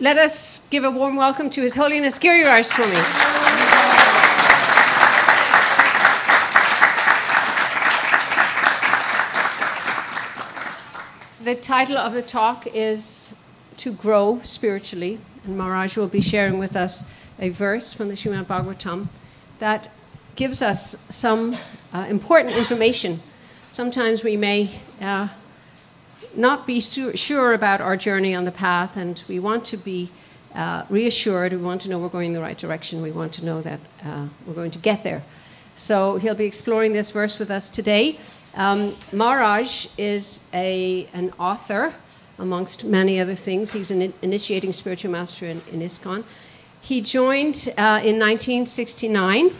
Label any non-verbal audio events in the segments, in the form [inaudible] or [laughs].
Let us give a warm welcome to His Holiness Giriraj Swami. The title of the talk is To Grow Spiritually, and Maharaj will be sharing with us a verse from the Srimad Bhagavatam that gives us some uh, important information. Sometimes we may uh, not be su- sure about our journey on the path, and we want to be uh, reassured. We want to know we're going in the right direction. We want to know that uh, we're going to get there. So he'll be exploring this verse with us today. Um, Maharaj is a, an author, amongst many other things. He's an initiating spiritual master in, in ISKCON. He joined uh, in 1969.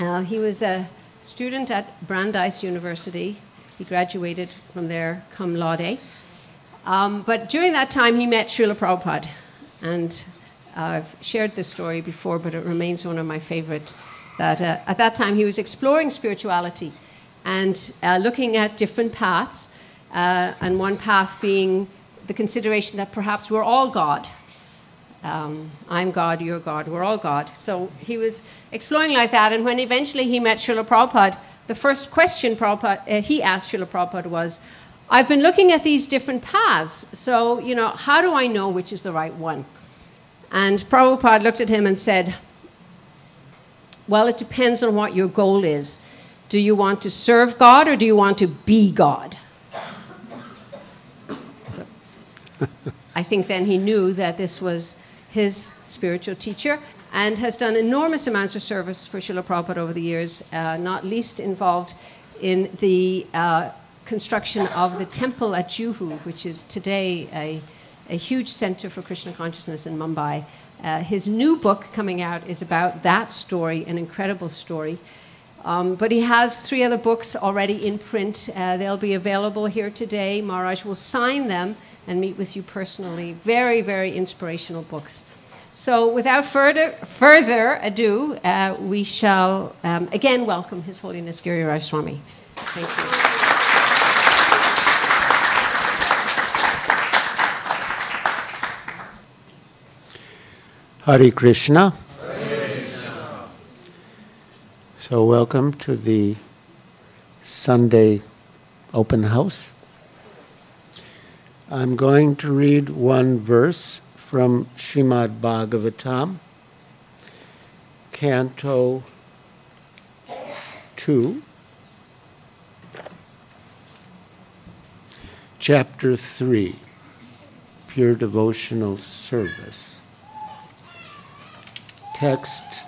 Uh, he was a student at Brandeis University. He graduated from there cum laude. Um, but during that time, he met Srila Prabhupada. And I've shared this story before, but it remains one of my favorite. That uh, at that time, he was exploring spirituality and uh, looking at different paths, uh, and one path being the consideration that perhaps we're all God. Um, I'm God, you're God, we're all God. So he was exploring like that, and when eventually he met Srila Prabhupada, the first question Prabhupada, uh, he asked Srila Prabhupada was, I've been looking at these different paths, so, you know, how do I know which is the right one? And Prabhupada looked at him and said, Well, it depends on what your goal is. Do you want to serve God or do you want to be God? So, I think then he knew that this was his spiritual teacher and has done enormous amounts of service for Srila Prabhupada over the years, uh, not least involved in the uh, construction of the temple at Juhu, which is today a, a huge center for Krishna consciousness in Mumbai. Uh, his new book coming out is about that story, an incredible story. Um, but he has three other books already in print. Uh, they'll be available here today. Maharaj will sign them and meet with you personally. Very, very inspirational books. So, without further, further ado, uh, we shall um, again welcome His Holiness Giriraj Swami. Thank you. Hare Krishna. So, welcome to the Sunday open house. I'm going to read one verse from Shrimad Bhagavatam, Canto 2, Chapter 3 Pure Devotional Service. Text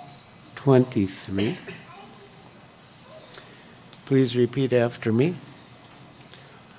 23. Please repeat after me.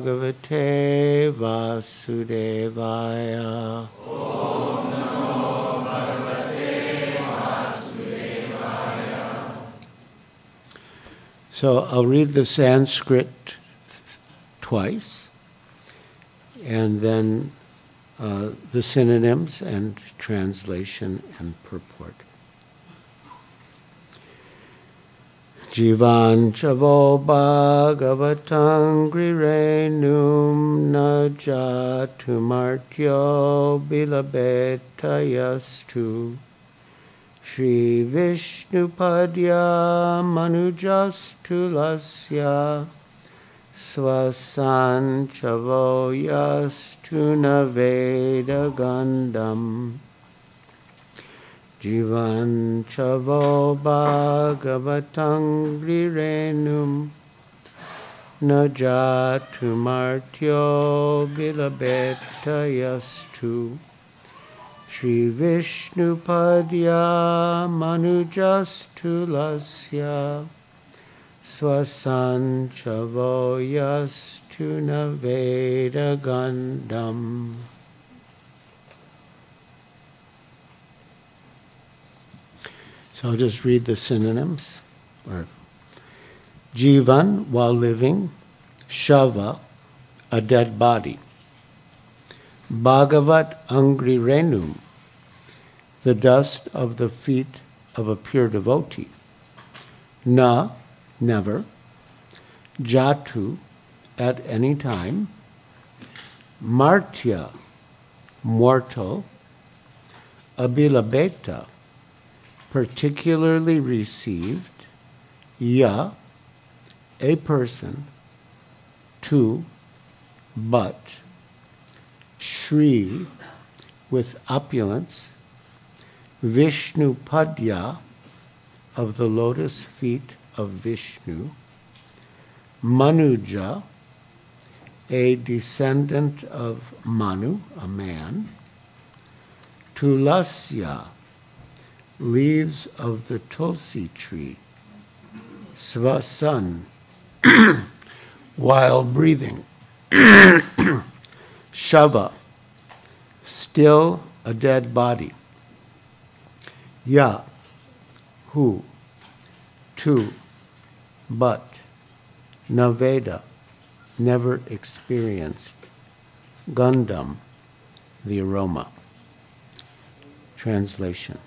Bhagavate Vasudevaya. Om Namo Bhagavate Vasudevaya. So I'll read the Sanskrit twice and then uh, the synonyms and translation and purport. Jivanchavo Bhagavatangrirenum Najatumartyo Bilabetayastu Shri Vishnupadya Manujastulasya Swasanchavo Yastuna Veda Gandam Jivan chavo bhagavatang rirenum na jatu martyo bilabeta yastu Shri Vishnu Padya Manujastu Lasya Swasanchavo Yastu Naveda Gandam So I'll just read the synonyms. Or Jivan, while living. Shava, a dead body. Bhagavat Angri Renum, the dust of the feet of a pure devotee. Na, never. Jatu, at any time. Martya, mortal. Abilabeta, particularly received. Ya, a person. to, but. Shri, with opulence. Vishnu Padya, of the lotus feet of Vishnu. Manuja, a descendant of Manu, a man. Tulasya, leaves of the tulsi tree. Svasan, [clears throat] while breathing. [clears throat] Shava, still a dead body. Ya, who, to, but, Naveda, never experienced. Gundam, the aroma. Translation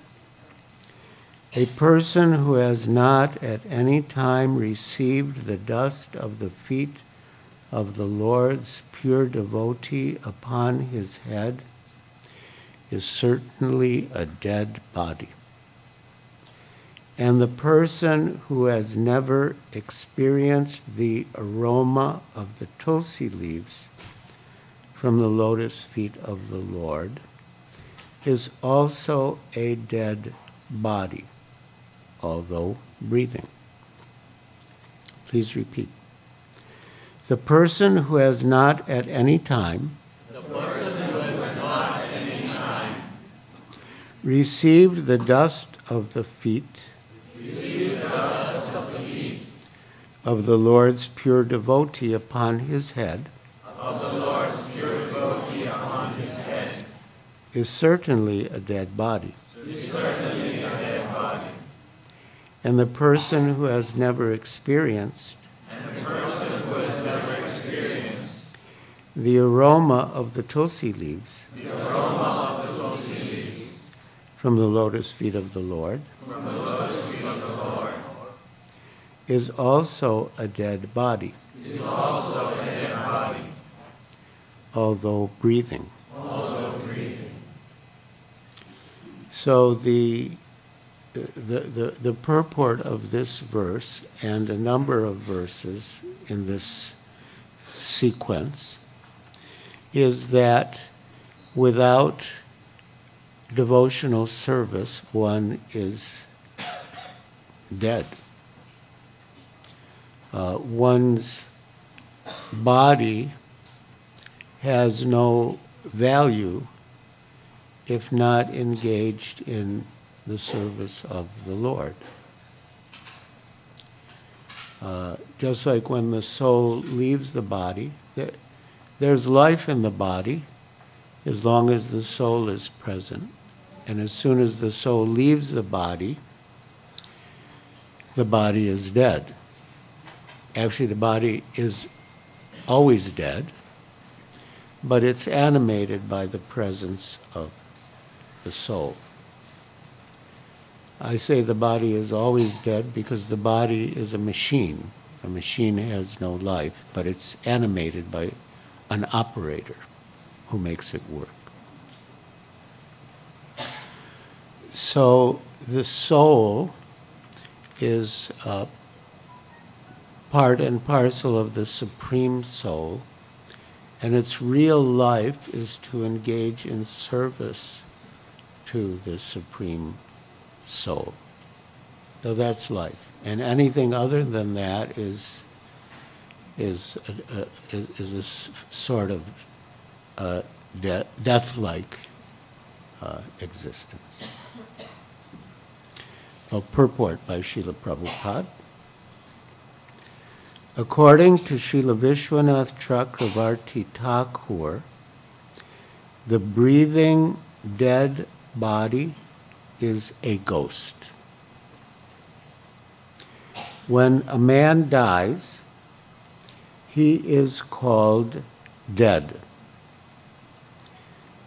A person who has not at any time received the dust of the feet of the Lord's pure devotee upon his head is certainly a dead body. And the person who has never experienced the aroma of the tulsi leaves from the lotus feet of the Lord is also a dead body, although breathing. Please repeat. The person who has not at any time at any time received the dust of the feet of the Lord's pure devotee upon his head is certainly a dead body. And the person who has never experienced the aroma of the tulsi leaves from the lotus feet of the Lord is also a dead body, although breathing. So the, the, the, the purport of this verse and a number of verses in this sequence is that without devotional service, one is dead. Uh, one's body has no value if not engaged in the service of the Lord. Uh, just like when the soul leaves the body, there, there's life in the body as long as the soul is present. And as soon as the soul leaves the body, the body is dead. Actually, the body is always dead, but it's animated by the presence of the soul. I say the body is always dead because the body is a machine. A machine has no life, but it's animated by an operator who makes it work. So the soul is uh, part and parcel of the Supreme Soul, and its real life is to engage in service to the Supreme soul. So that's life. And anything other than that is is a, a, is, is a sort of uh, de- death-like uh, existence. A purport by Srila Prabhupada. According to Srila Vishwanath Chakravarti Thakur, the breathing dead body is a ghost. When a man dies, he is called dead.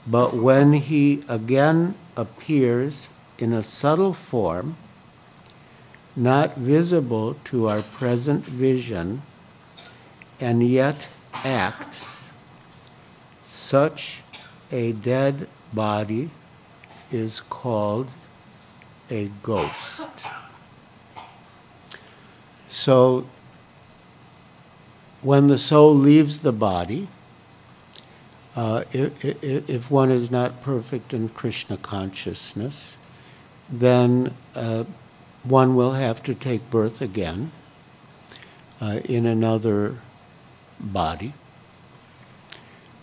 But when he again appears in a subtle form, not visible to our present vision, and yet acts, such a dead body is called a ghost. So, when the soul leaves the body, uh, if, if, one is not perfect in Krishna consciousness, then uh, one will have to take birth again uh, in another body.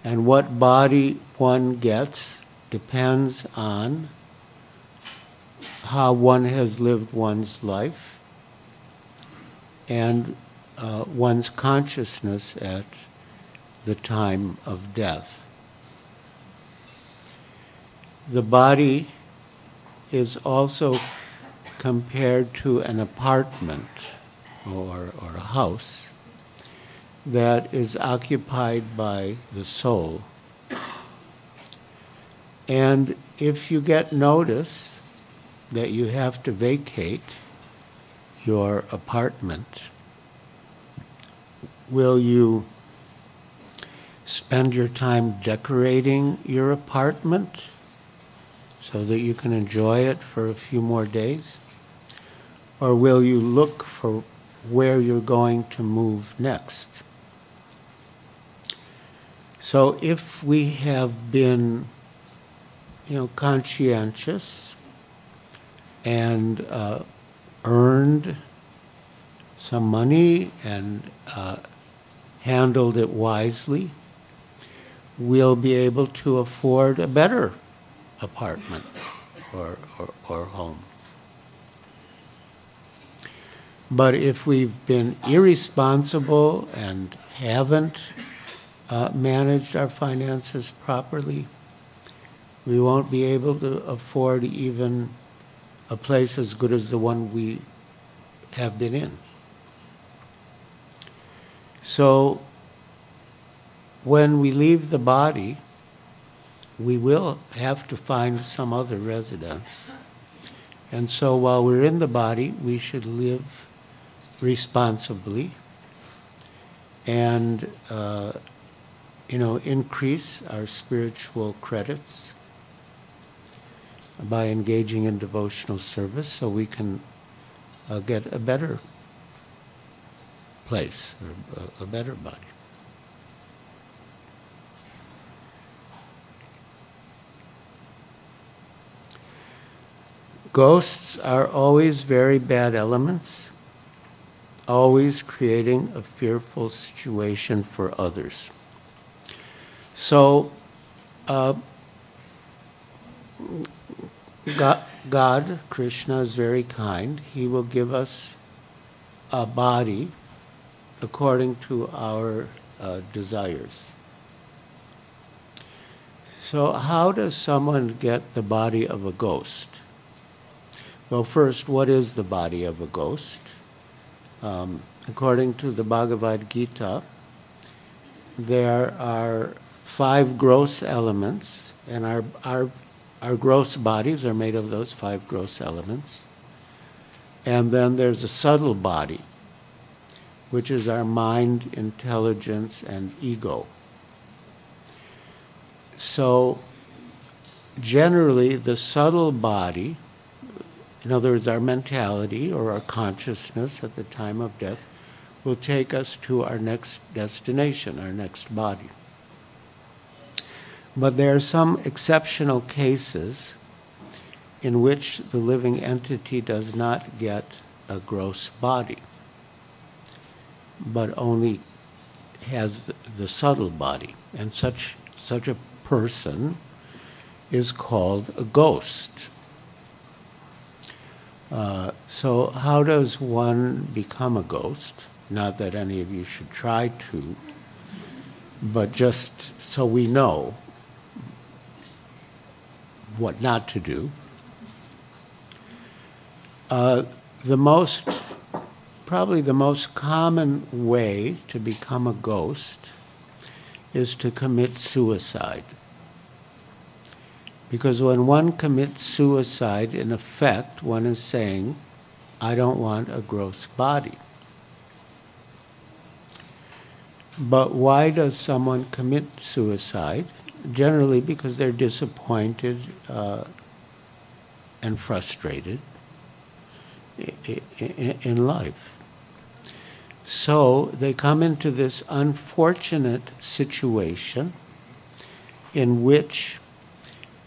And what body one gets depends on how one has lived one's life and uh, one's consciousness at the time of death. The body is also compared to an apartment or, or a house that is occupied by the soul. And if you get notice that you have to vacate your apartment, will you spend your time decorating your apartment so that you can enjoy it for a few more days? Or will you look for where you're going to move next? So if we have been, you know, conscientious and uh, earned some money and uh, handled it wisely, we'll be able to afford a better apartment or, or, or home. But if we've been irresponsible and haven't uh, managed our finances properly, we won't be able to afford even a place as good as the one we have been in. So when we leave the body, we will have to find some other residence. And so while we're in the body, we should live responsibly and, uh, you know, increase our spiritual credits by engaging in devotional service so we can uh, get a better place, a, a better body. Ghosts are always very bad elements, always creating a fearful situation for others. So, uh, God, Krishna, is very kind. He will give us a body according to our uh, desires. So, how does someone get the body of a ghost? Well, first, what is the body of a ghost? Um, according to the Bhagavad Gita, there are five gross elements, and our, our, our gross bodies are made of those five gross elements. And then there's a subtle body, which is our mind, intelligence, and ego. So, generally, the subtle body, in other words, our mentality or our consciousness at the time of death, will take us to our next destination, our next body. But there are some exceptional cases in which the living entity does not get a gross body, but only has the subtle body. And such, such a person is called a ghost. Uh, so, how does one become a ghost? Not that any of you should try to, but just so we know what not to do. Uh, the most, probably the most common way to become a ghost is to commit suicide. Because when one commits suicide, in effect, one is saying, I don't want a gross body. But why does someone commit suicide? Generally because they're disappointed uh, and frustrated in life. So they come into this unfortunate situation in which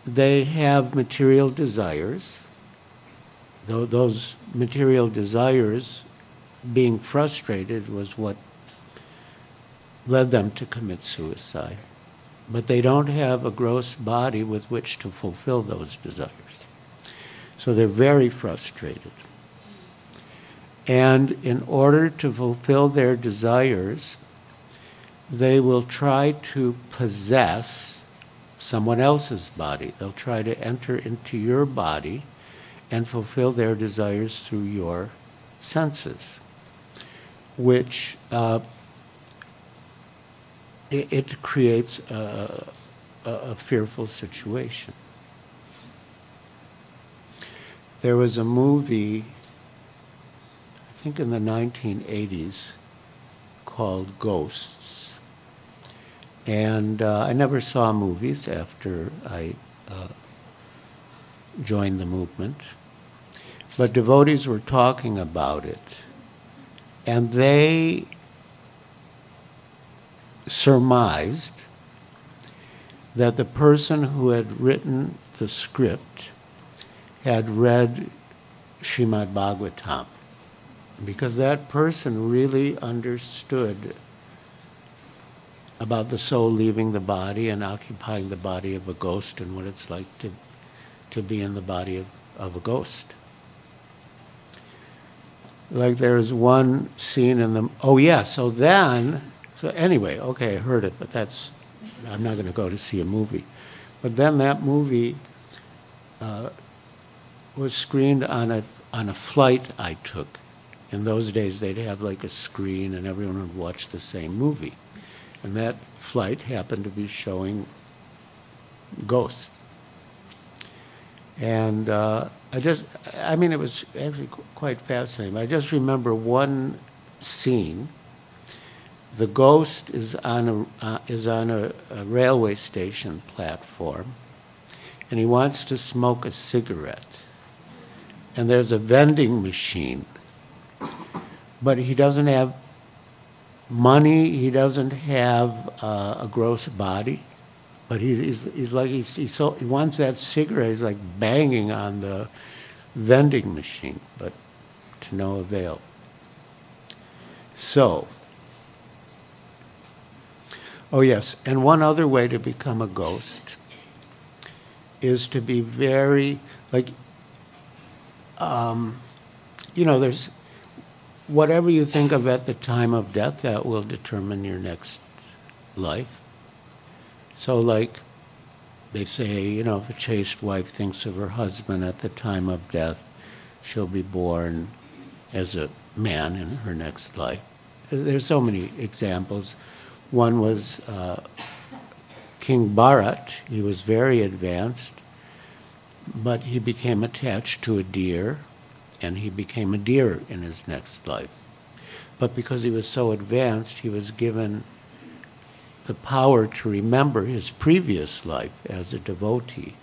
they have material desires. Though those material desires being frustrated was what led them to commit suicide. But they don't have a gross body with which to fulfill those desires. So they're very frustrated. And in order to fulfill their desires, they will try to possess someone else's body. They'll try to enter into your body and fulfill their desires through your senses, which uh, it, it, creates a, a, a fearful situation. There was a movie I think in the 1980s, called Ghosts. And uh, I never saw movies after I uh, joined the movement. But devotees were talking about it. And they surmised that the person who had written the script had read Srimad Bhagavatam because that person really understood about the soul leaving the body and occupying the body of a ghost and what it's like to, to be in the body of, of a ghost. Like there's one scene in the, oh yeah, so then, so anyway, okay, I heard it, but that's, I'm not going to go to see a movie. But then that movie uh, was screened on a, on a flight I took in those days they'd have like a screen and everyone would watch the same movie. And that flight happened to be showing ghosts. And uh, I just, I mean, it was actually quite fascinating. I just remember one scene. The ghost is on a, uh, is on a, a railway station platform, and he wants to smoke a cigarette. And there's a vending machine but he doesn't have money. He doesn't have uh, a gross body, but he's, he's, he's like he's, he's so he wants that cigarette. He's like banging on the vending machine, but to no avail. So, oh yes, and one other way to become a ghost is to be very like, um, you know, there's whatever you think of at the time of death, that will determine your next life. So, like they say, you know, if a chaste wife thinks of her husband at the time of death, she'll be born as a man in her next life. There's so many examples. One was uh, King Bharat. He was very advanced, but he became attached to a deer and he became a deer in his next life. But because he was so advanced, he was given the power to remember his previous life as a devotee.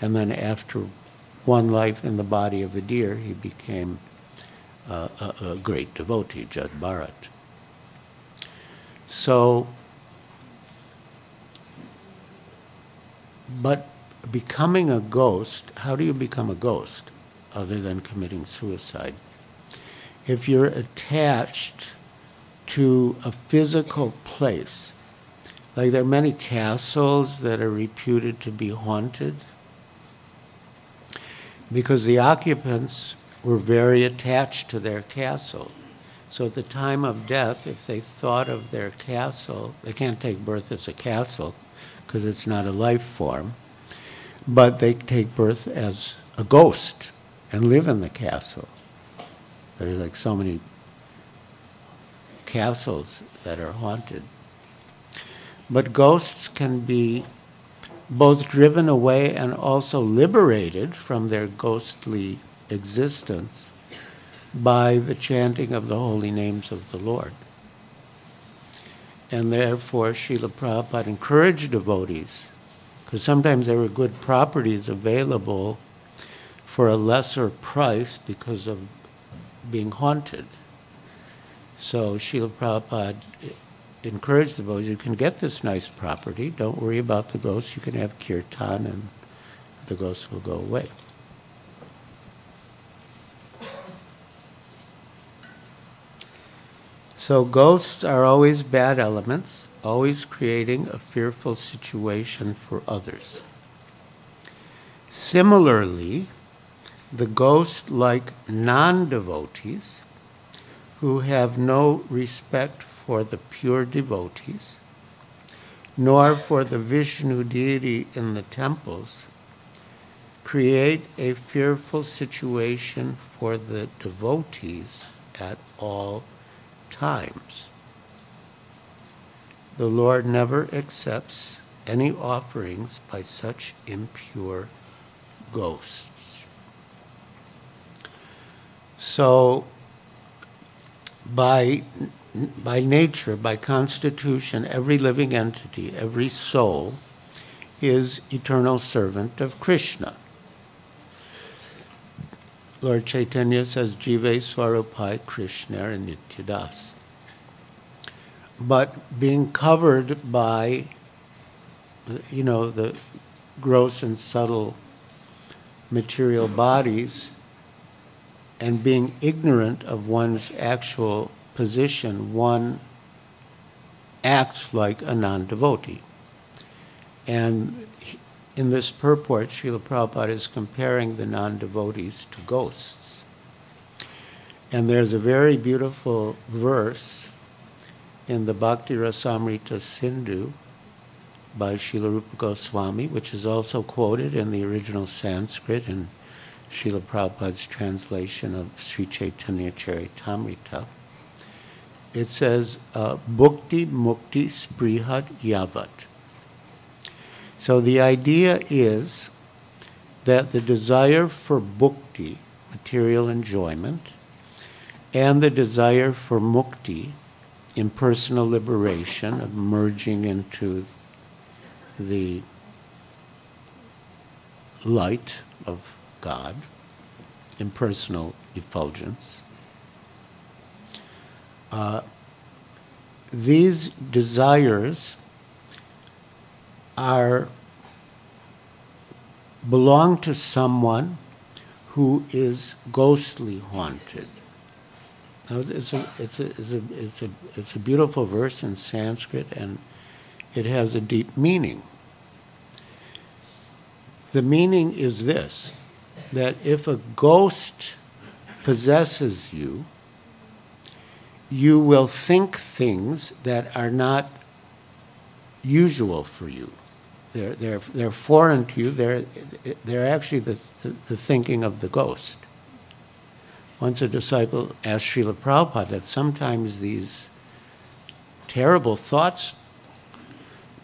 And then after one life in the body of a deer, he became uh, a, a, great devotee, Jad Bharat. So, but becoming a ghost, how do you become a ghost other than committing suicide? If you're attached to a physical place, like there are many castles that are reputed to be haunted because the occupants were very attached to their castle. So at the time of death, if they thought of their castle, they can't take birth as a castle because it's not a life form, but they take birth as a ghost and live in the castle. There's like so many castles that are haunted. But ghosts can be both driven away and also liberated from their ghostly existence by the chanting of the holy names of the Lord. And therefore, Srila Prabhupada encouraged devotees, because sometimes there were good properties available for a lesser price because of being haunted. So Srila Prabhupada encouraged the devotees, you can get this nice property, don't worry about the ghosts, you can have kirtan and the ghosts will go away. So ghosts are always bad elements, always creating a fearful situation for others. Similarly, the ghost like non devotees who have no respect for the pure devotees, nor for the Vishnu deity in the temples, create a fearful situation for the devotees at all times. The Lord never accepts any offerings by such impure ghosts. So, by, by nature, by constitution, every living entity, every soul, is eternal servant of Krishna. Lord Chaitanya says, Jive Swarupai Krishna Nityadas. But being covered by, you know, the gross and subtle material bodies and being ignorant of one's actual position, one acts like a non devotee. And in this purport, Srila Prabhupada is comparing the non devotees to ghosts. And there's a very beautiful verse in the Bhakti Rasamrita Sindhu by Srila Rupa Goswami, which is also quoted in the original Sanskrit in Srila Prabhupada's translation of Sri Chaitanya Charitamrita. It says, uh, Bhukti Mukti Sprihad Yavat. So the idea is that the desire for bhukti, material enjoyment, and the desire for mukti, impersonal liberation, of merging into the light of God, impersonal effulgence. Uh, these desires are belong to someone who is ghostly haunted. Now, it's a, it's, a, it's, a, it's, a, it's a beautiful verse in Sanskrit and it has a deep meaning. The meaning is this that if a ghost possesses you, you will think things that are not usual for you. They're, they're, they're foreign to you. They're, they're actually the, the, thinking of the ghost. Once a disciple asked Srila Prabhupada that sometimes these terrible thoughts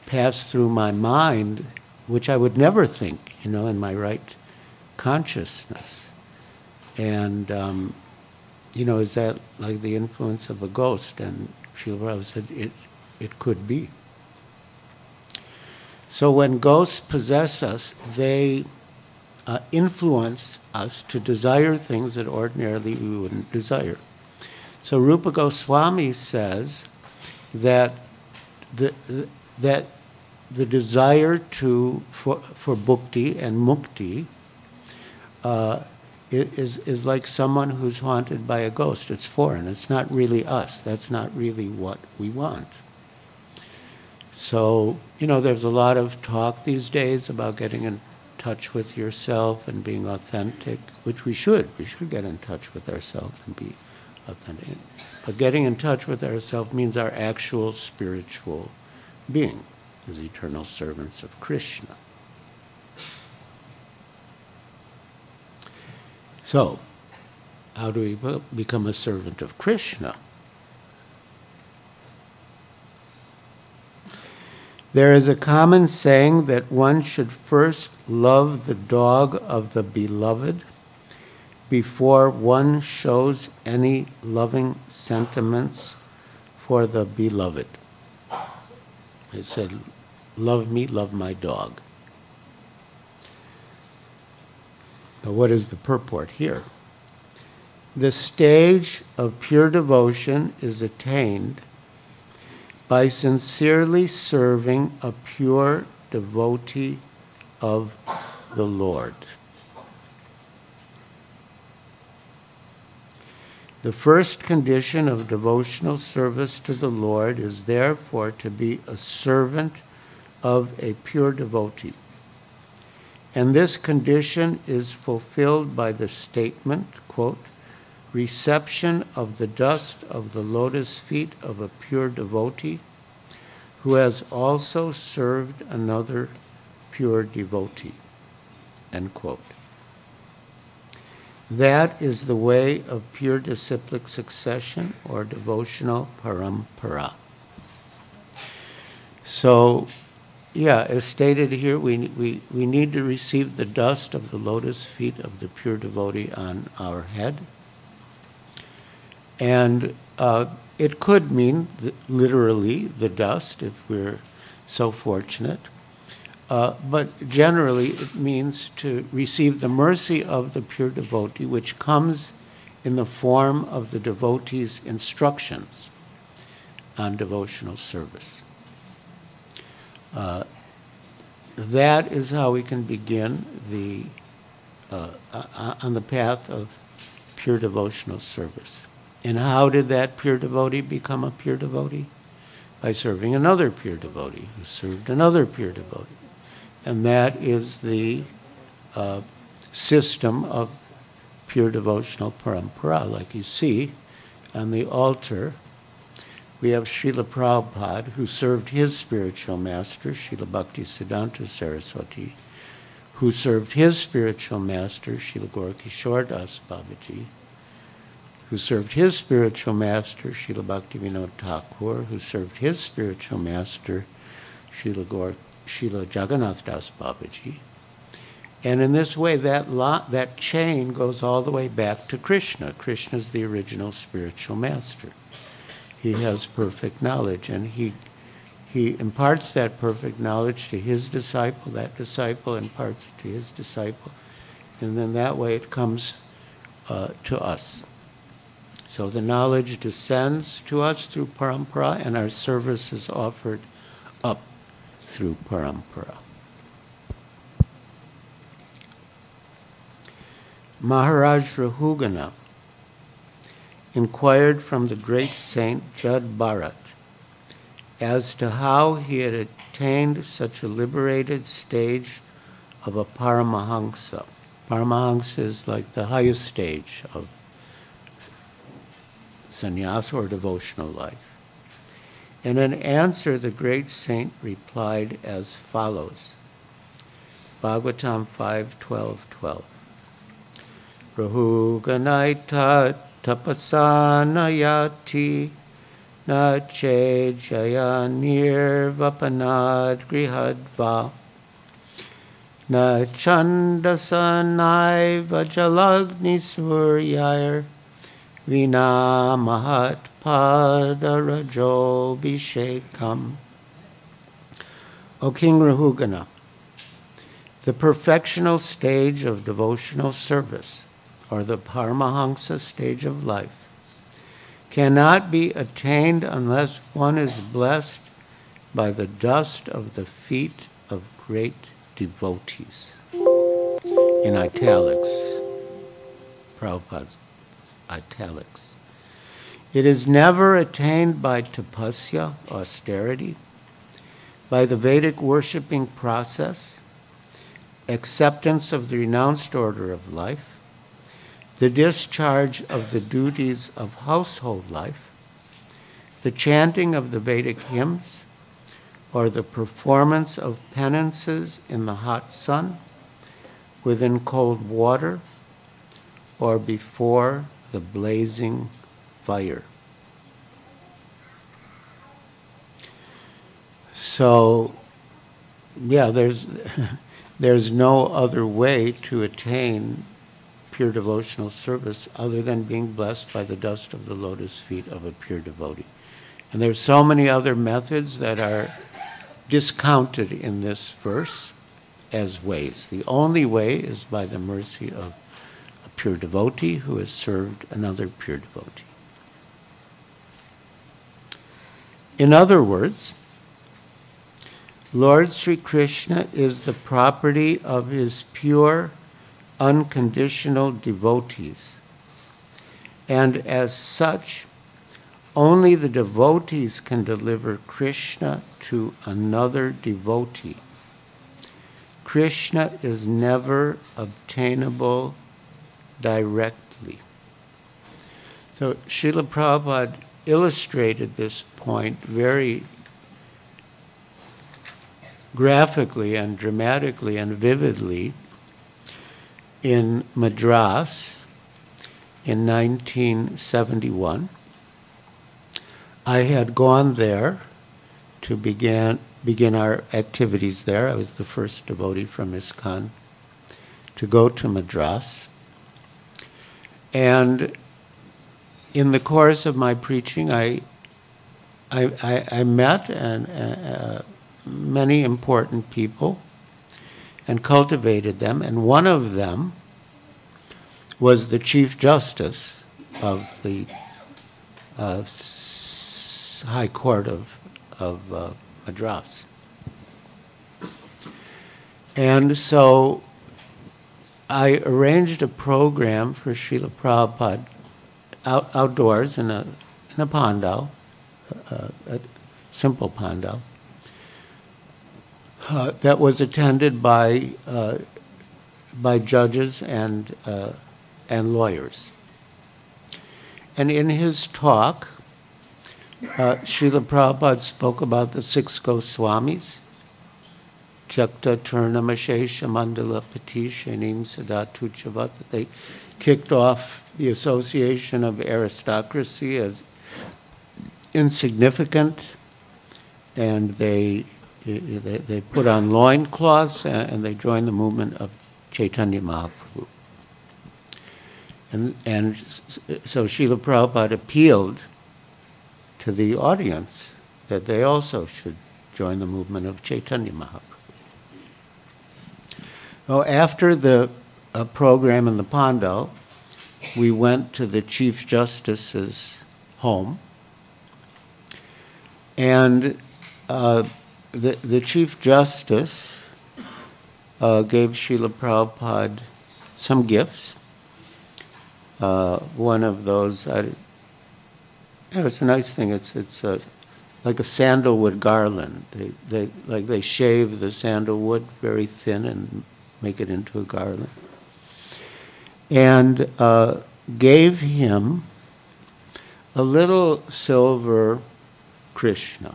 pass through my mind, which I would never think, you know, in my right consciousness. And, um, you know, is that like the influence of a ghost? And Srila Prabhupada said, it, it could be. So when ghosts possess us, they uh, influence us to desire things that ordinarily we wouldn't desire. So Rupa Goswami says that the, that the desire to for, for bhukti and mukti uh, is, is like someone who's haunted by a ghost. It's foreign. It's not really us. That's not really what we want. So, you know, there's a lot of talk these days about getting in touch with yourself and being authentic, which we should. We should get in touch with ourselves and be authentic. But getting in touch with ourselves means our actual spiritual being as eternal servants of Krishna. So, how do we become a servant of Krishna? There is a common saying that one should first love the dog of the beloved before one shows any loving sentiments for the beloved. It said, Love me, love my dog. But what is the purport here? The stage of pure devotion is attained by sincerely serving a pure devotee of the Lord. The first condition of devotional service to the Lord is therefore to be a servant of a pure devotee. And this condition is fulfilled by the statement, quote, reception of the dust of the lotus feet of a pure devotee who has also served another pure devotee. End quote. That is the way of pure disciplic succession or devotional parampara. So, yeah, as stated here, we, we, we need to receive the dust of the lotus feet of the pure devotee on our head and uh, it could mean literally the dust if we're so fortunate. Uh, but generally, it means to receive the mercy of the pure devotee, which comes in the form of the devotee's instructions on devotional service. Uh, that is how we can begin the uh, uh on the path of pure devotional service. And how did that pure devotee become a pure devotee? By serving another pure devotee who served another pure devotee. And that is the uh, system of pure devotional parampara. Like you see on the altar, we have Srila Prabhupada, who served his spiritual master, Srila Bhakti Siddhanta Saraswati, who served his spiritual master, Srila Gaurkishore Das Babaji, who served his spiritual master, Srila Bhaktivinoda Thakur, who served his spiritual master, Srila, Gaur, Srila Jagannath Das Babaji. And in this way, that, lot, that chain goes all the way back to Krishna. Krishna is the original spiritual master. He has perfect knowledge, and he, he imparts that perfect knowledge to his disciple. That disciple imparts it to his disciple. And then that way it comes uh, to us. So the knowledge descends to us through parampara, and our service is offered up through parampara. Maharaj Rahugana inquired from the great saint Jad Bharat as to how he had attained such a liberated stage of a Paramahansa. Paramahansa is like the highest stage of sannyasa or devotional life. And in answer, the great saint replied as follows Bhagavatam 5 12 12. Rahuganaita tapasanayati na che jaya nirvapanad grihadva na chandasanai vajalagni suryayar Vina Mahat Padarajo Vishekam. O King Rahugana, the perfectional stage of devotional service, or the Paramahansa stage of life, cannot be attained unless one is blessed by the dust of the feet of great devotees. In italics, Prabhupada's italics. It is never attained by tapasya, austerity, by the Vedic worshipping process, acceptance of the renounced order of life, the discharge of the duties of household life, the chanting of the Vedic hymns, or the performance of penances in the hot sun, within cold water, or before the blazing fire. So, yeah, there's, [laughs] there's no other way to attain pure devotional service other than being blessed by the dust of the lotus feet of a pure devotee. And there's so many other methods that are discounted in this verse as ways. The only way is by the mercy of pure devotee who has served another pure devotee. In other words, Lord Sri Krishna is the property of his pure, unconditional devotees. And as such, only the devotees can deliver Krishna to another devotee. Krishna is never obtainable directly. So Srila Prabhupada illustrated this point very graphically and dramatically and vividly in Madras in 1971. I had gone there to begin, begin our activities there. I was the first devotee from ISKCON to go to Madras. And in the course of my preaching, I, I, I, I met and, uh, many important people and cultivated them, and one of them was the Chief Justice of the uh, High Court of, of uh, Madras. And so I arranged a program for Srila Prabhupada out, outdoors in a, in a pandal, uh, a simple pandal, uh, that was attended by, uh, by judges and, uh, and lawyers. And in his talk, uh, Srila Prabhupada spoke about the six Goswamis, Chakta Turnamashesha Mandala Patishanim Sadatu Chavat, that they kicked off the association of aristocracy as insignificant, and they, they, they put on loincloths uh, and they joined the movement of Chaitanya Mahaprabhu. And, and so Srila Prabhupada appealed to the audience that they also should join the movement of Chaitanya Mahaprabhu. Well, after the uh, program in the Pandal, we went to the Chief Justice's home, and uh, the, the Chief Justice uh, gave Srila Prabhupada some gifts. Uh, one of those, I, yeah, it's a nice thing. It's it's a, like a sandalwood garland. They they like they shave the sandalwood very thin and make it into a garland. And uh, gave him a little silver Krishna.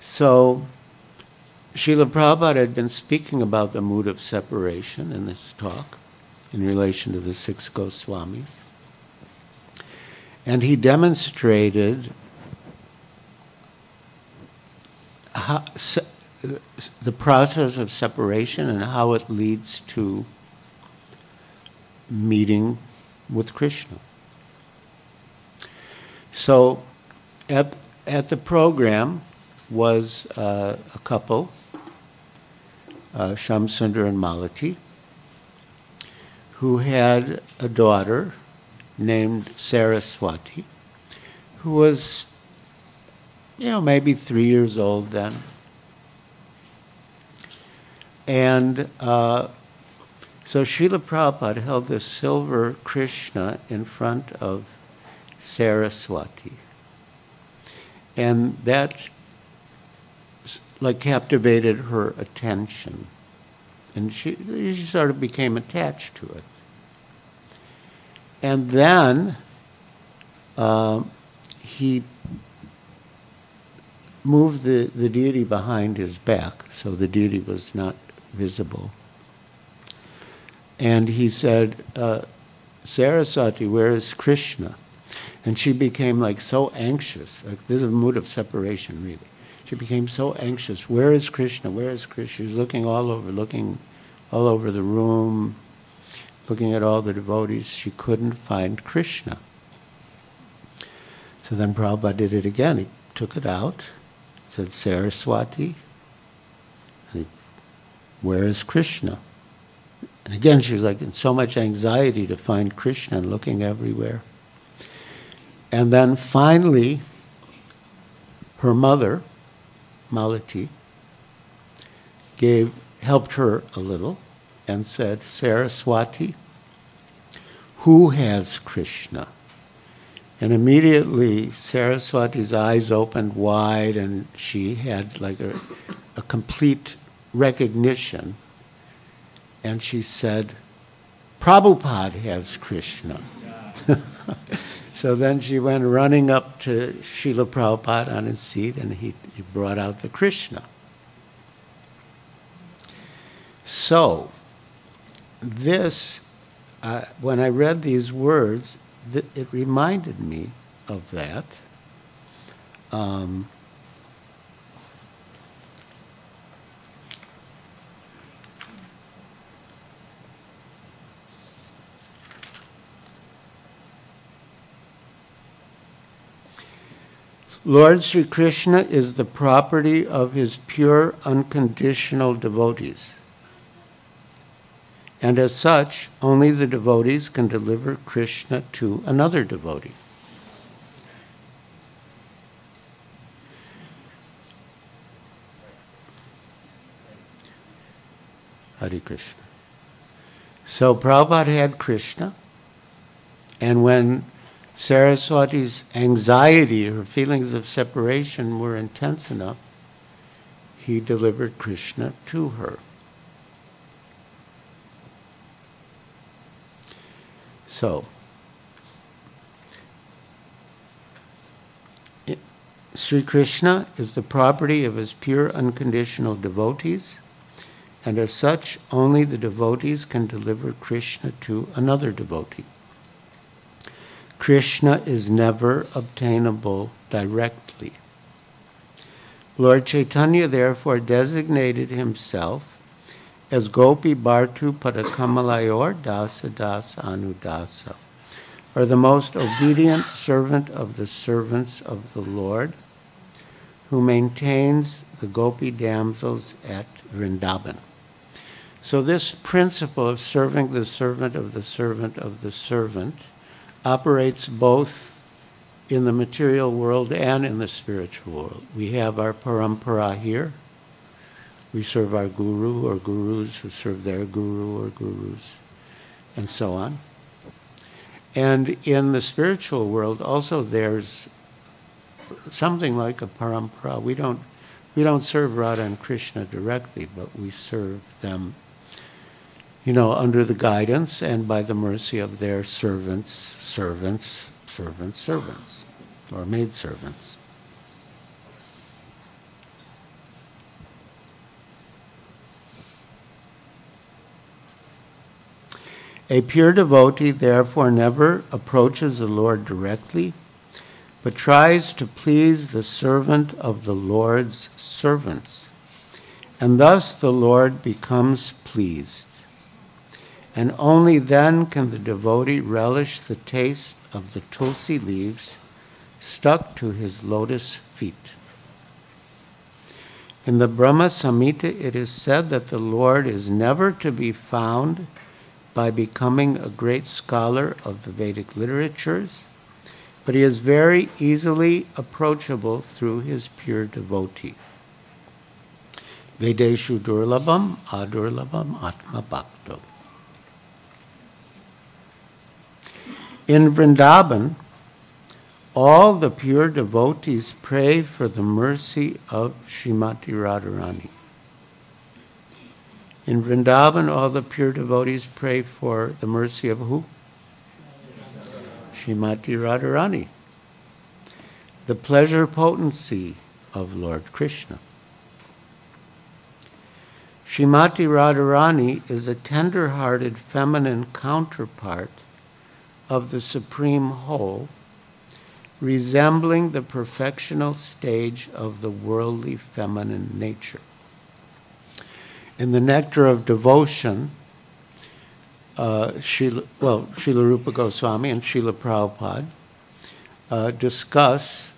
So Srila Prabhupada had been speaking about the mood of separation in this talk in relation to the six Goswamis. And he demonstrated how, the process of separation and how it leads to meeting with Krishna. So at, at the program was uh, a couple, uh, Shamsundar and Malati, who had a daughter named Saraswati, who was you know, maybe three years old then. And uh, so Srila Prabhupada held this silver Krishna in front of Saraswati. And that like captivated her attention. And she, she sort of became attached to it. And then uh, he moved the, the deity behind his back, so the deity was not visible. And he said, uh, Saraswati, where is Krishna? And she became like so anxious. Like this is a mood of separation, really. She became so anxious. Where is Krishna? Where is Krishna? She was looking all over, looking all over the room, looking at all the devotees. She couldn't find Krishna. So then Prabhupada did it again. He took it out, said Saraswati. Where is Krishna? And again, she was like in so much anxiety to find Krishna and looking everywhere. And then finally, her mother, Malati, gave helped her a little and said, Saraswati, who has Krishna? And immediately Saraswati's eyes opened wide and she had like a, a complete recognition. And she said, Prabhupada has Krishna. [laughs] so then she went running up to Srila Prabhupada on his seat and he, he brought out the Krishna. So, this, uh, when I read these words, th- it reminded me of that. Um, Lord Sri Krishna is the property of his pure, unconditional devotees. And as such, only the devotees can deliver Krishna to another devotee. Hare Krishna. So Prabhupada had Krishna, and when Saraswati's anxiety, her feelings of separation were intense enough, he delivered Krishna to her. So, Sri Krishna is the property of his pure unconditional devotees, and as such, only the devotees can deliver Krishna to another devotee. Krishna is never obtainable directly. Lord Chaitanya therefore designated himself as Gopi Bhartu Padakamalayur Dasa Dasa Anudasa, or the most obedient servant of the servants of the Lord, who maintains the Gopi damsels at Vrindavan. So, this principle of serving the servant of the servant of the servant operates both in the material world and in the spiritual world. We have our parampara here. We serve our guru or gurus who serve their guru or gurus, and so on. And in the spiritual world, also there's something like a parampara. We don't we don't serve Radha and Krishna directly, but we serve them you know, under the guidance and by the mercy of their servants, servants, servants, servants, or maidservants. A pure devotee therefore never approaches the Lord directly, but tries to please the servant of the Lord's servants. And thus the Lord becomes pleased and only then can the devotee relish the taste of the tulsi leaves stuck to his lotus feet. In the Brahma Samhita, it is said that the Lord is never to be found by becoming a great scholar of the Vedic literatures, but he is very easily approachable through his pure devotee. Vedeshu durlabam adurlabam atma bhakto. In Vrindavan, all the pure devotees pray for the mercy of Srimati Radharani. In Vrindavan, all the pure devotees pray for the mercy of who? Srimati Radharani, the pleasure potency of Lord Krishna. Srimati Radharani is a tender hearted feminine counterpart of the Supreme Whole, resembling the perfectional stage of the worldly feminine nature. In the Nectar of Devotion, uh, Srila, well, Srila Rupa Goswami and Srila Prabhupada uh, discuss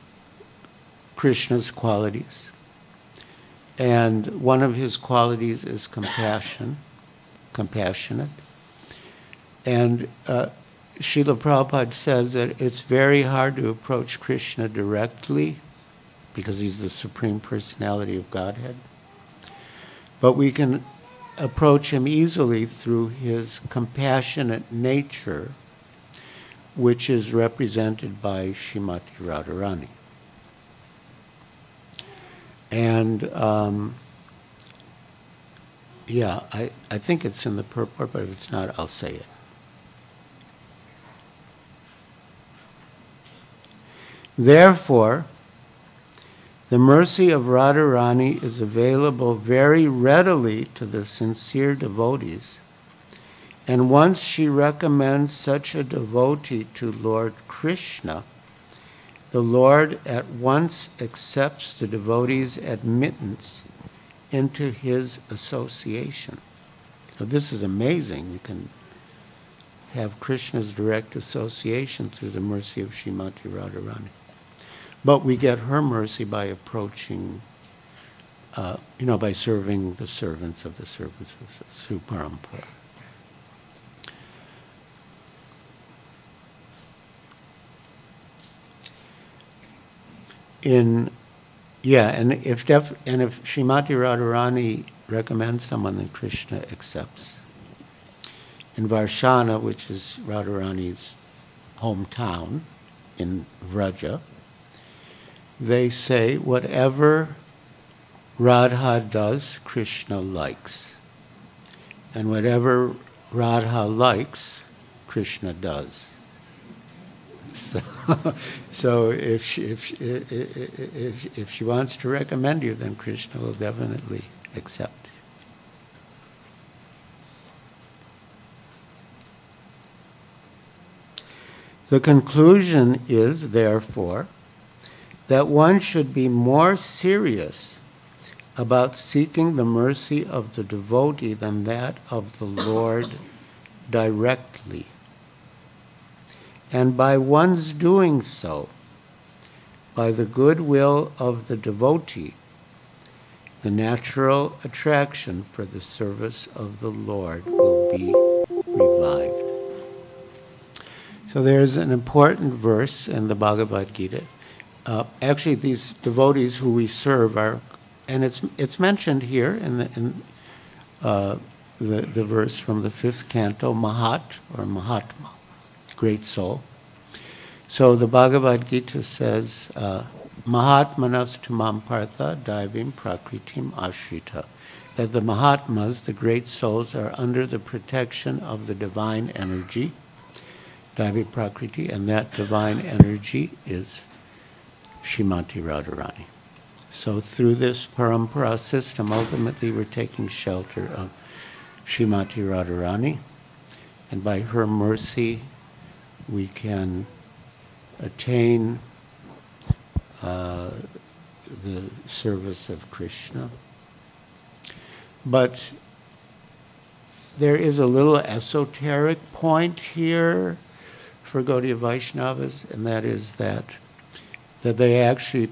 Krishna's qualities. And one of his qualities is compassion, compassionate. And uh, Srila Prabhupada says that it's very hard to approach Krishna directly because he's the Supreme Personality of Godhead. But we can approach him easily through his compassionate nature, which is represented by Shrimati Radharani. And um, yeah, I, I think it's in the purport, but if it's not, I'll say it. Therefore, the mercy of Radharani is available very readily to the sincere devotees. And once she recommends such a devotee to Lord Krishna, the Lord at once accepts the devotee's admittance into his association. So this is amazing. You can have Krishna's direct association through the mercy of Srimati Radharani. But we get her mercy by approaching, uh, you know, by serving the servants of the services through parampara. In, yeah, and if def, and if Srimati Radharani recommends someone, then Krishna accepts. In Varshana, which is Radharani's hometown in Vraja, they say whatever Radha does, Krishna likes. And whatever Radha likes, Krishna does. So, [laughs] so if, she, if, she, if, if she wants to recommend you, then Krishna will definitely accept. The conclusion is, therefore, that one should be more serious about seeking the mercy of the devotee than that of the Lord directly. And by one's doing so, by the goodwill of the devotee, the natural attraction for the service of the Lord will be revived. So there's an important verse in the Bhagavad Gita uh, actually these devotees who we serve are, and it's it's mentioned here in the in uh, the the verse from the fifth canto, Mahat or Mahatma, great soul. So the Bhagavad Gita says, uh, Mahatmanas tumam partha daivim prakritim ashrita. That the Mahatmas, the great souls, are under the protection of the divine energy, Daivi Prakriti, and that divine energy is Shrimati Radharani. So through this parampara system, ultimately we're taking shelter of Shrimati Radharani, and by her mercy we can attain uh, the service of Krishna. But there is a little esoteric point here for Gaudiya Vaishnavas, and that is that that they actually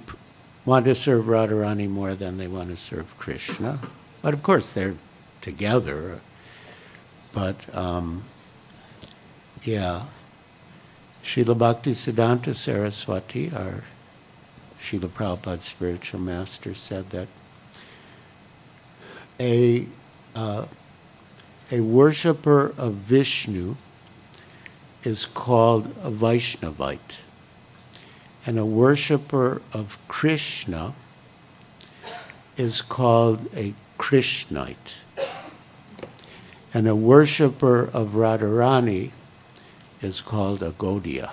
want to serve Radharani more than they want to serve Krishna. But of course, they're together. But um, yeah, Srila Bhakti Siddhanta Saraswati, our Srila Prabhupada's spiritual master, said that a, uh, a worshiper of Vishnu is called a Vaishnavite, and a worshiper of Krishna is called a Krishnite, and a worshiper of Radharani is called a Gaudiya.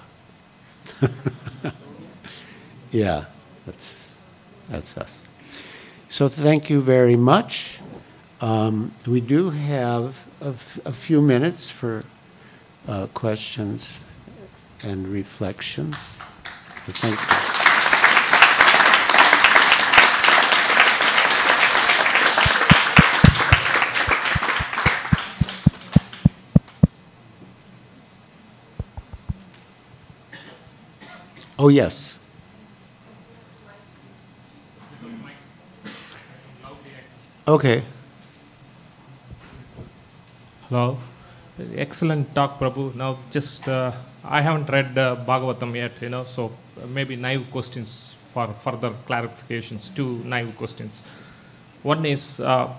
[laughs] yeah, that's, that's us. So thank you very much. Um, we do have a, few minutes for uh, questions and reflections. Oh, yes. Okay. Hello. Excellent talk, Prabhu. Now, just uh, I haven't read uh, Bhagavatam yet, you know, so maybe naive questions for further clarifications. Two naive questions. One is uh,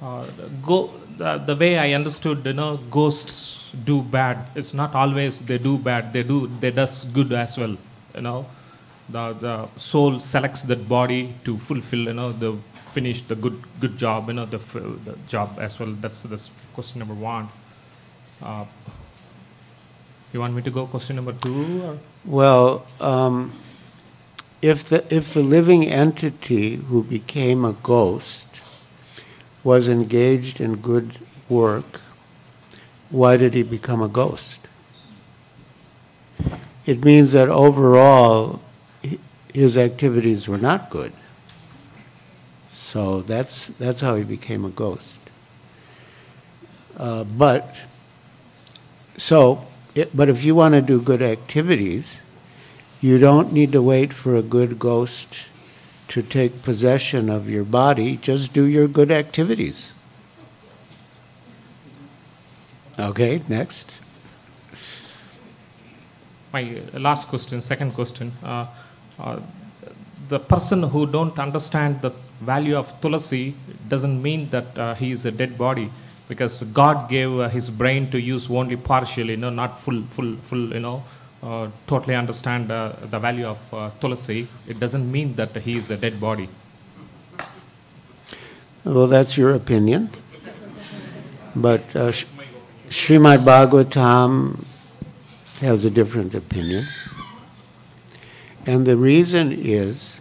uh, go the, the way I understood, you know, ghosts do bad. It's not always they do bad. They do they does good as well. You know, the the soul selects that body to fulfill, you know, the finish the good good job, you know, the, the job as well. That's that's question number one. Uh, you want me to go question number two? Or? Well, um, if the if the living entity who became a ghost was engaged in good work, why did he become a ghost? It means that overall his activities were not good. So that's that's how he became a ghost. Uh, but so, it, but if you want to do good activities, you don't need to wait for a good ghost to take possession of your body. Just do your good activities. Okay, next. my last question, second question. Uh, uh, the person who don't understand the value of tulasi doesn't mean that uh, he is a dead body because God gave uh, his brain to use only partially, you know, not full, full, full, you know, uh, totally understand uh, the value of uh, tulasi. It doesn't mean that he is a dead body. Well, that's your opinion. But uh, Sh- Srimad Bhagavatam has a different opinion. And the reason is,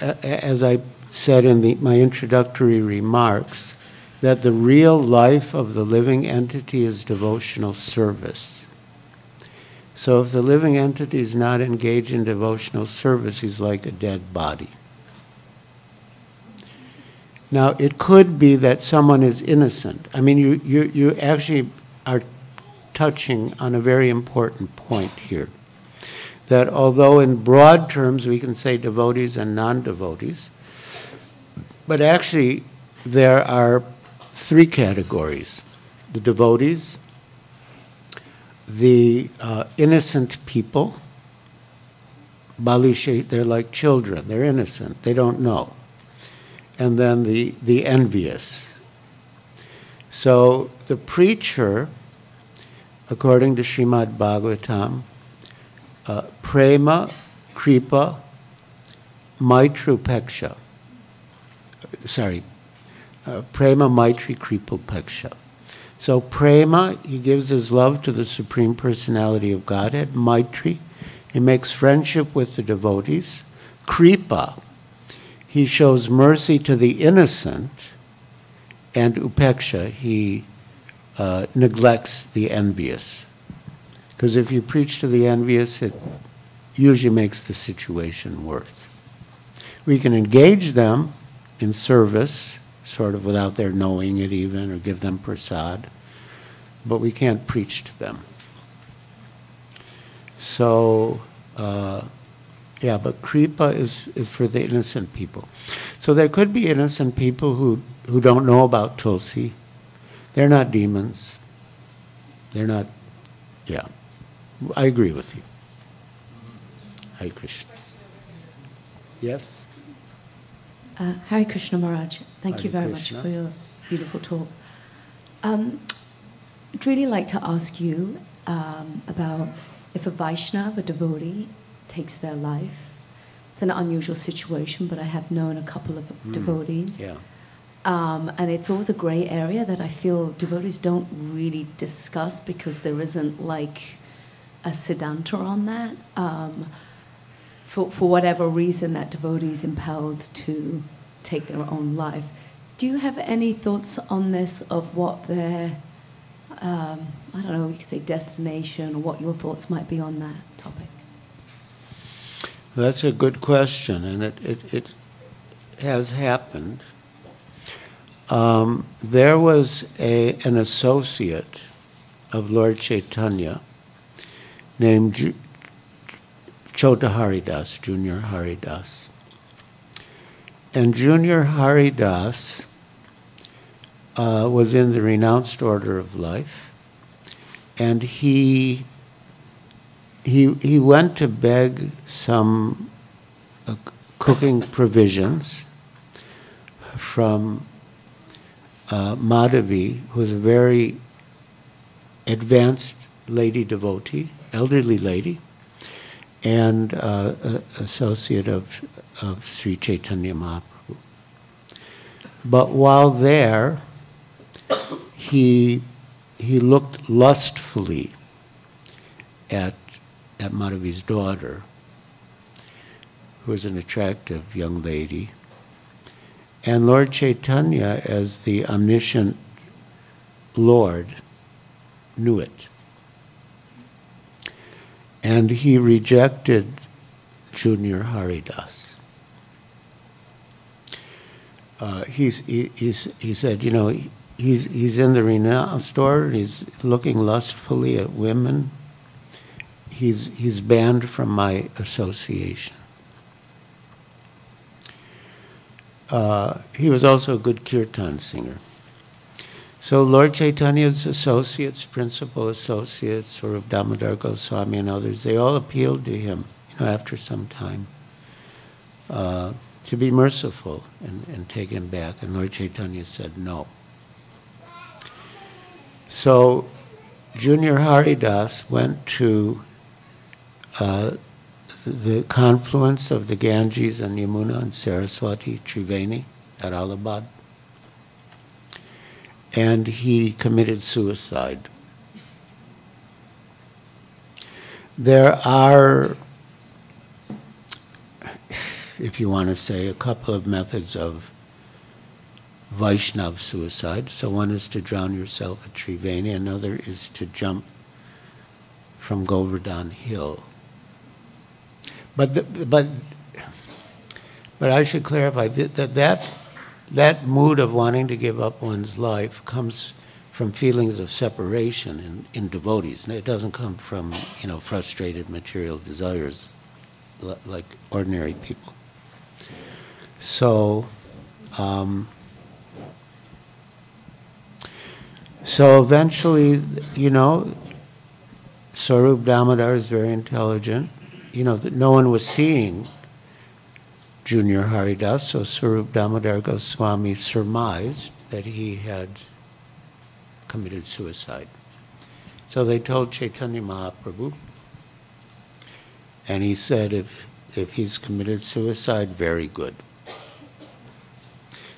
a- as I said in the, my introductory remarks, that the real life of the living entity is devotional service. So if the living entity is not engaged in devotional service, he's like a dead body. Now, it could be that someone is innocent. I mean, you, you, you actually are touching on a very important point here. That although in broad terms we can say devotees and non devotees, but actually there are three categories the devotees, the uh, innocent people. Balishi, they're like children, they're innocent, they don't know and then the, the envious. So the preacher, according to Srimad Bhagavatam, uh, prema, kripa, maitrupeksha. Sorry, uh, prema, maitri, kripa, peksha. So prema, he gives his love to the Supreme Personality of Godhead. Maitri, he makes friendship with the devotees. Kripa, he shows mercy to the innocent, and upeksha, he uh, neglects the envious. Because if you preach to the envious, it usually makes the situation worse. We can engage them in service, sort of without their knowing it even, or give them prasad, but we can't preach to them. So, uh, yeah, but kripa is, is for the innocent people. So there could be innocent people who, who don't know about Tulsi. They're not demons. They're not Yeah, I agree with you. Hare Krishna. Yes? Uh, Hare Krishna Maharaj, thank you very Krishna. much for your beautiful talk. Um, I'd really like to ask you um, about if a Vaishnava, a devotee, takes their life. It's an unusual situation, but I have known a couple of devotees. Hmm. Yeah. Um, and it's always a gray area that I feel devotees don't really discuss because there isn't like a siddhanta on that. Um, for, for whatever reason, that devotee is impelled to take their own life. Do you have any thoughts on this of what their, um, I don't know, you could say destination or what your thoughts might be on that topic? That's a good question, and it, it, it has happened. Um, there was a, an associate of Lord Chaitanya named Chota Haridas, Junior Haridas. And Junior Haridas uh, was in the renounced order of life, and he he he went to beg some uh, cooking provisions from uh, Madhavi, who is a very advanced lady devotee, elderly lady, and uh, associate of of Sri Chaitanya Mahaprabhu. But while there, he he looked lustfully at at Madhavi's daughter, who was an attractive young lady. And Lord Chaitanya, as the omniscient Lord, knew it. And he rejected Junior Haridas. Uh, he's, he, he's, he said, you know, he's, he's in the renounced order, he's looking lustfully at women, he's, he's banned from my association. Uh, he was also a good kirtan singer. So Lord Chaitanya's associates, principal associates, Sarup Damodar Goswami and others, they all appealed to him, you know, after some time, uh, to be merciful and, and take him back. And Lord Chaitanya said no. So Junior Haridas went to uh, the confluence of the Ganges and Yamuna and Saraswati, Triveni at Allahabad. And he committed suicide. There are, if you want to say, a couple of methods of Vaishnav suicide. So one is to drown yourself at Triveni, another is to jump from Govardhan Hill. But the, but but I should clarify that, that that that mood of wanting to give up one's life comes from feelings of separation in, in devotees. It doesn't come from you know frustrated material desires like ordinary people. So. Um, so eventually, you know, Sarup Damodar is very intelligent you know, that no one was seeing Junior Haridas, so Sarup Damodar Goswami surmised that he had committed suicide. So they told Chaitanya Mahaprabhu, and he said, if, if he's committed suicide, very good.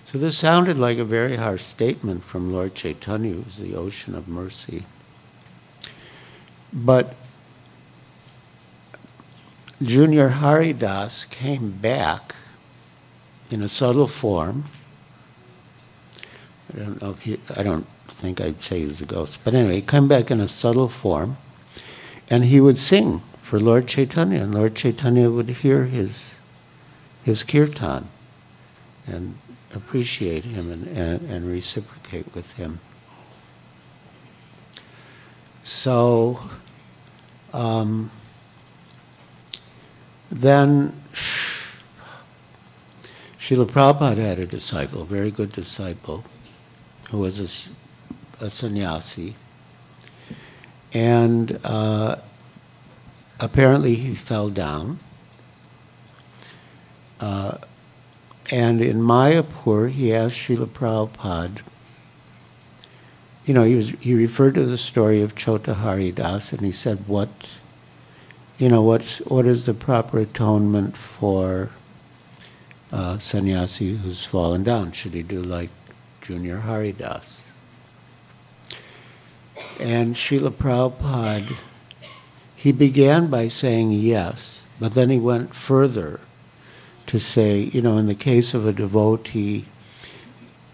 So this sounded like a very harsh statement from Lord Chaitanya, who's the ocean of mercy. But Junior Haridas came back in a subtle form. I don't know if he, I don't think I'd say he's a ghost, but anyway, he came back in a subtle form, and he would sing for Lord Chaitanya, and Lord Chaitanya would hear his his kirtan and appreciate him and, and, and reciprocate with him. So, um, then Srila Prabhupada had a disciple, a very good disciple, who was a, a sannyasi. And uh, apparently he fell down. Uh, and in Mayapur, he asked Srila Prabhupada, you know, he, was, he referred to the story of Chota Haridas and he said, what, you know, what's, what is the proper atonement for uh, sannyasi who's fallen down? Should he do like Junior Haridas? And Srila Prabhupada, he began by saying yes, but then he went further to say, you know, in the case of a devotee,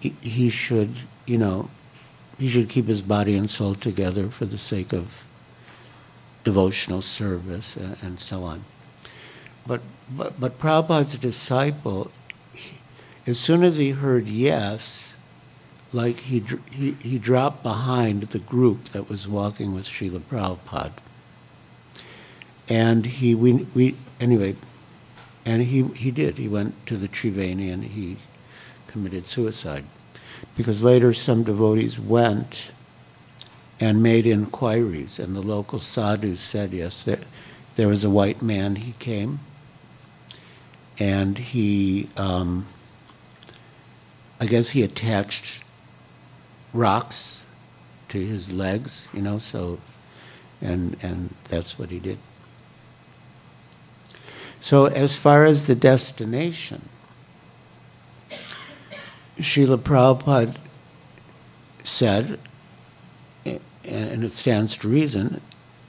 he, should, you know, he should keep his body and soul together for the sake of devotional service and so on. But, but, but Prabhupada's disciple, he, as soon as he heard yes, like he, he, he dropped behind the group that was walking with Srila Prabhupada. And he, we, we, anyway, and he, he did. He went to the Triveni and he committed suicide. Because later some devotees went and made inquiries, and the local sadhus said, yes, there, there was a white man, he came, and he, um, I guess he attached rocks to his legs, you know, so, and, and that's what he did. So as far as the destination, Srila Prabhupada said, and it stands to reason,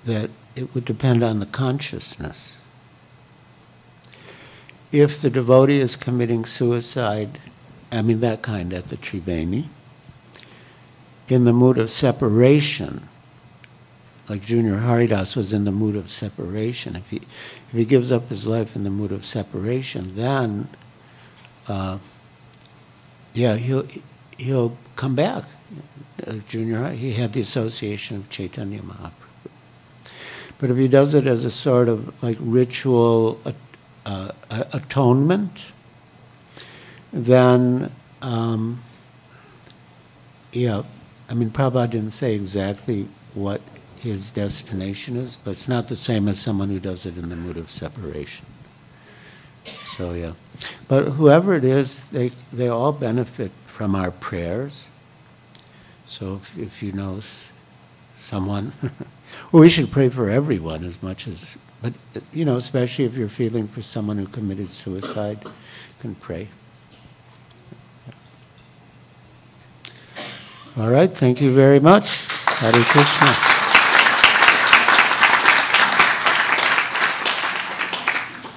that it would depend on the consciousness. If the devotee is committing suicide, I mean that kind at the Triveni, in the mood of separation, like Junior Haridas was in the mood of separation, if he, if he gives up his life in the mood of separation, then, uh, yeah, he'll, he'll come back. Junior, he had the association of Chaitanya Mahaprabhu. But if he does it as a sort of like ritual uh, atonement, then, um, yeah, I mean, Prabhupada didn't say exactly what his destination is, but it's not the same as someone who does it in the mood of separation. So, yeah. But whoever it is, they, they all benefit from our prayers. So if, if you know someone, [laughs] well, we should pray for everyone as much as, but, you know, especially if you're feeling for someone who committed suicide, you can pray. All right, thank you very much. Hare Krishna.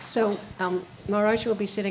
So um, Maharaj will be sitting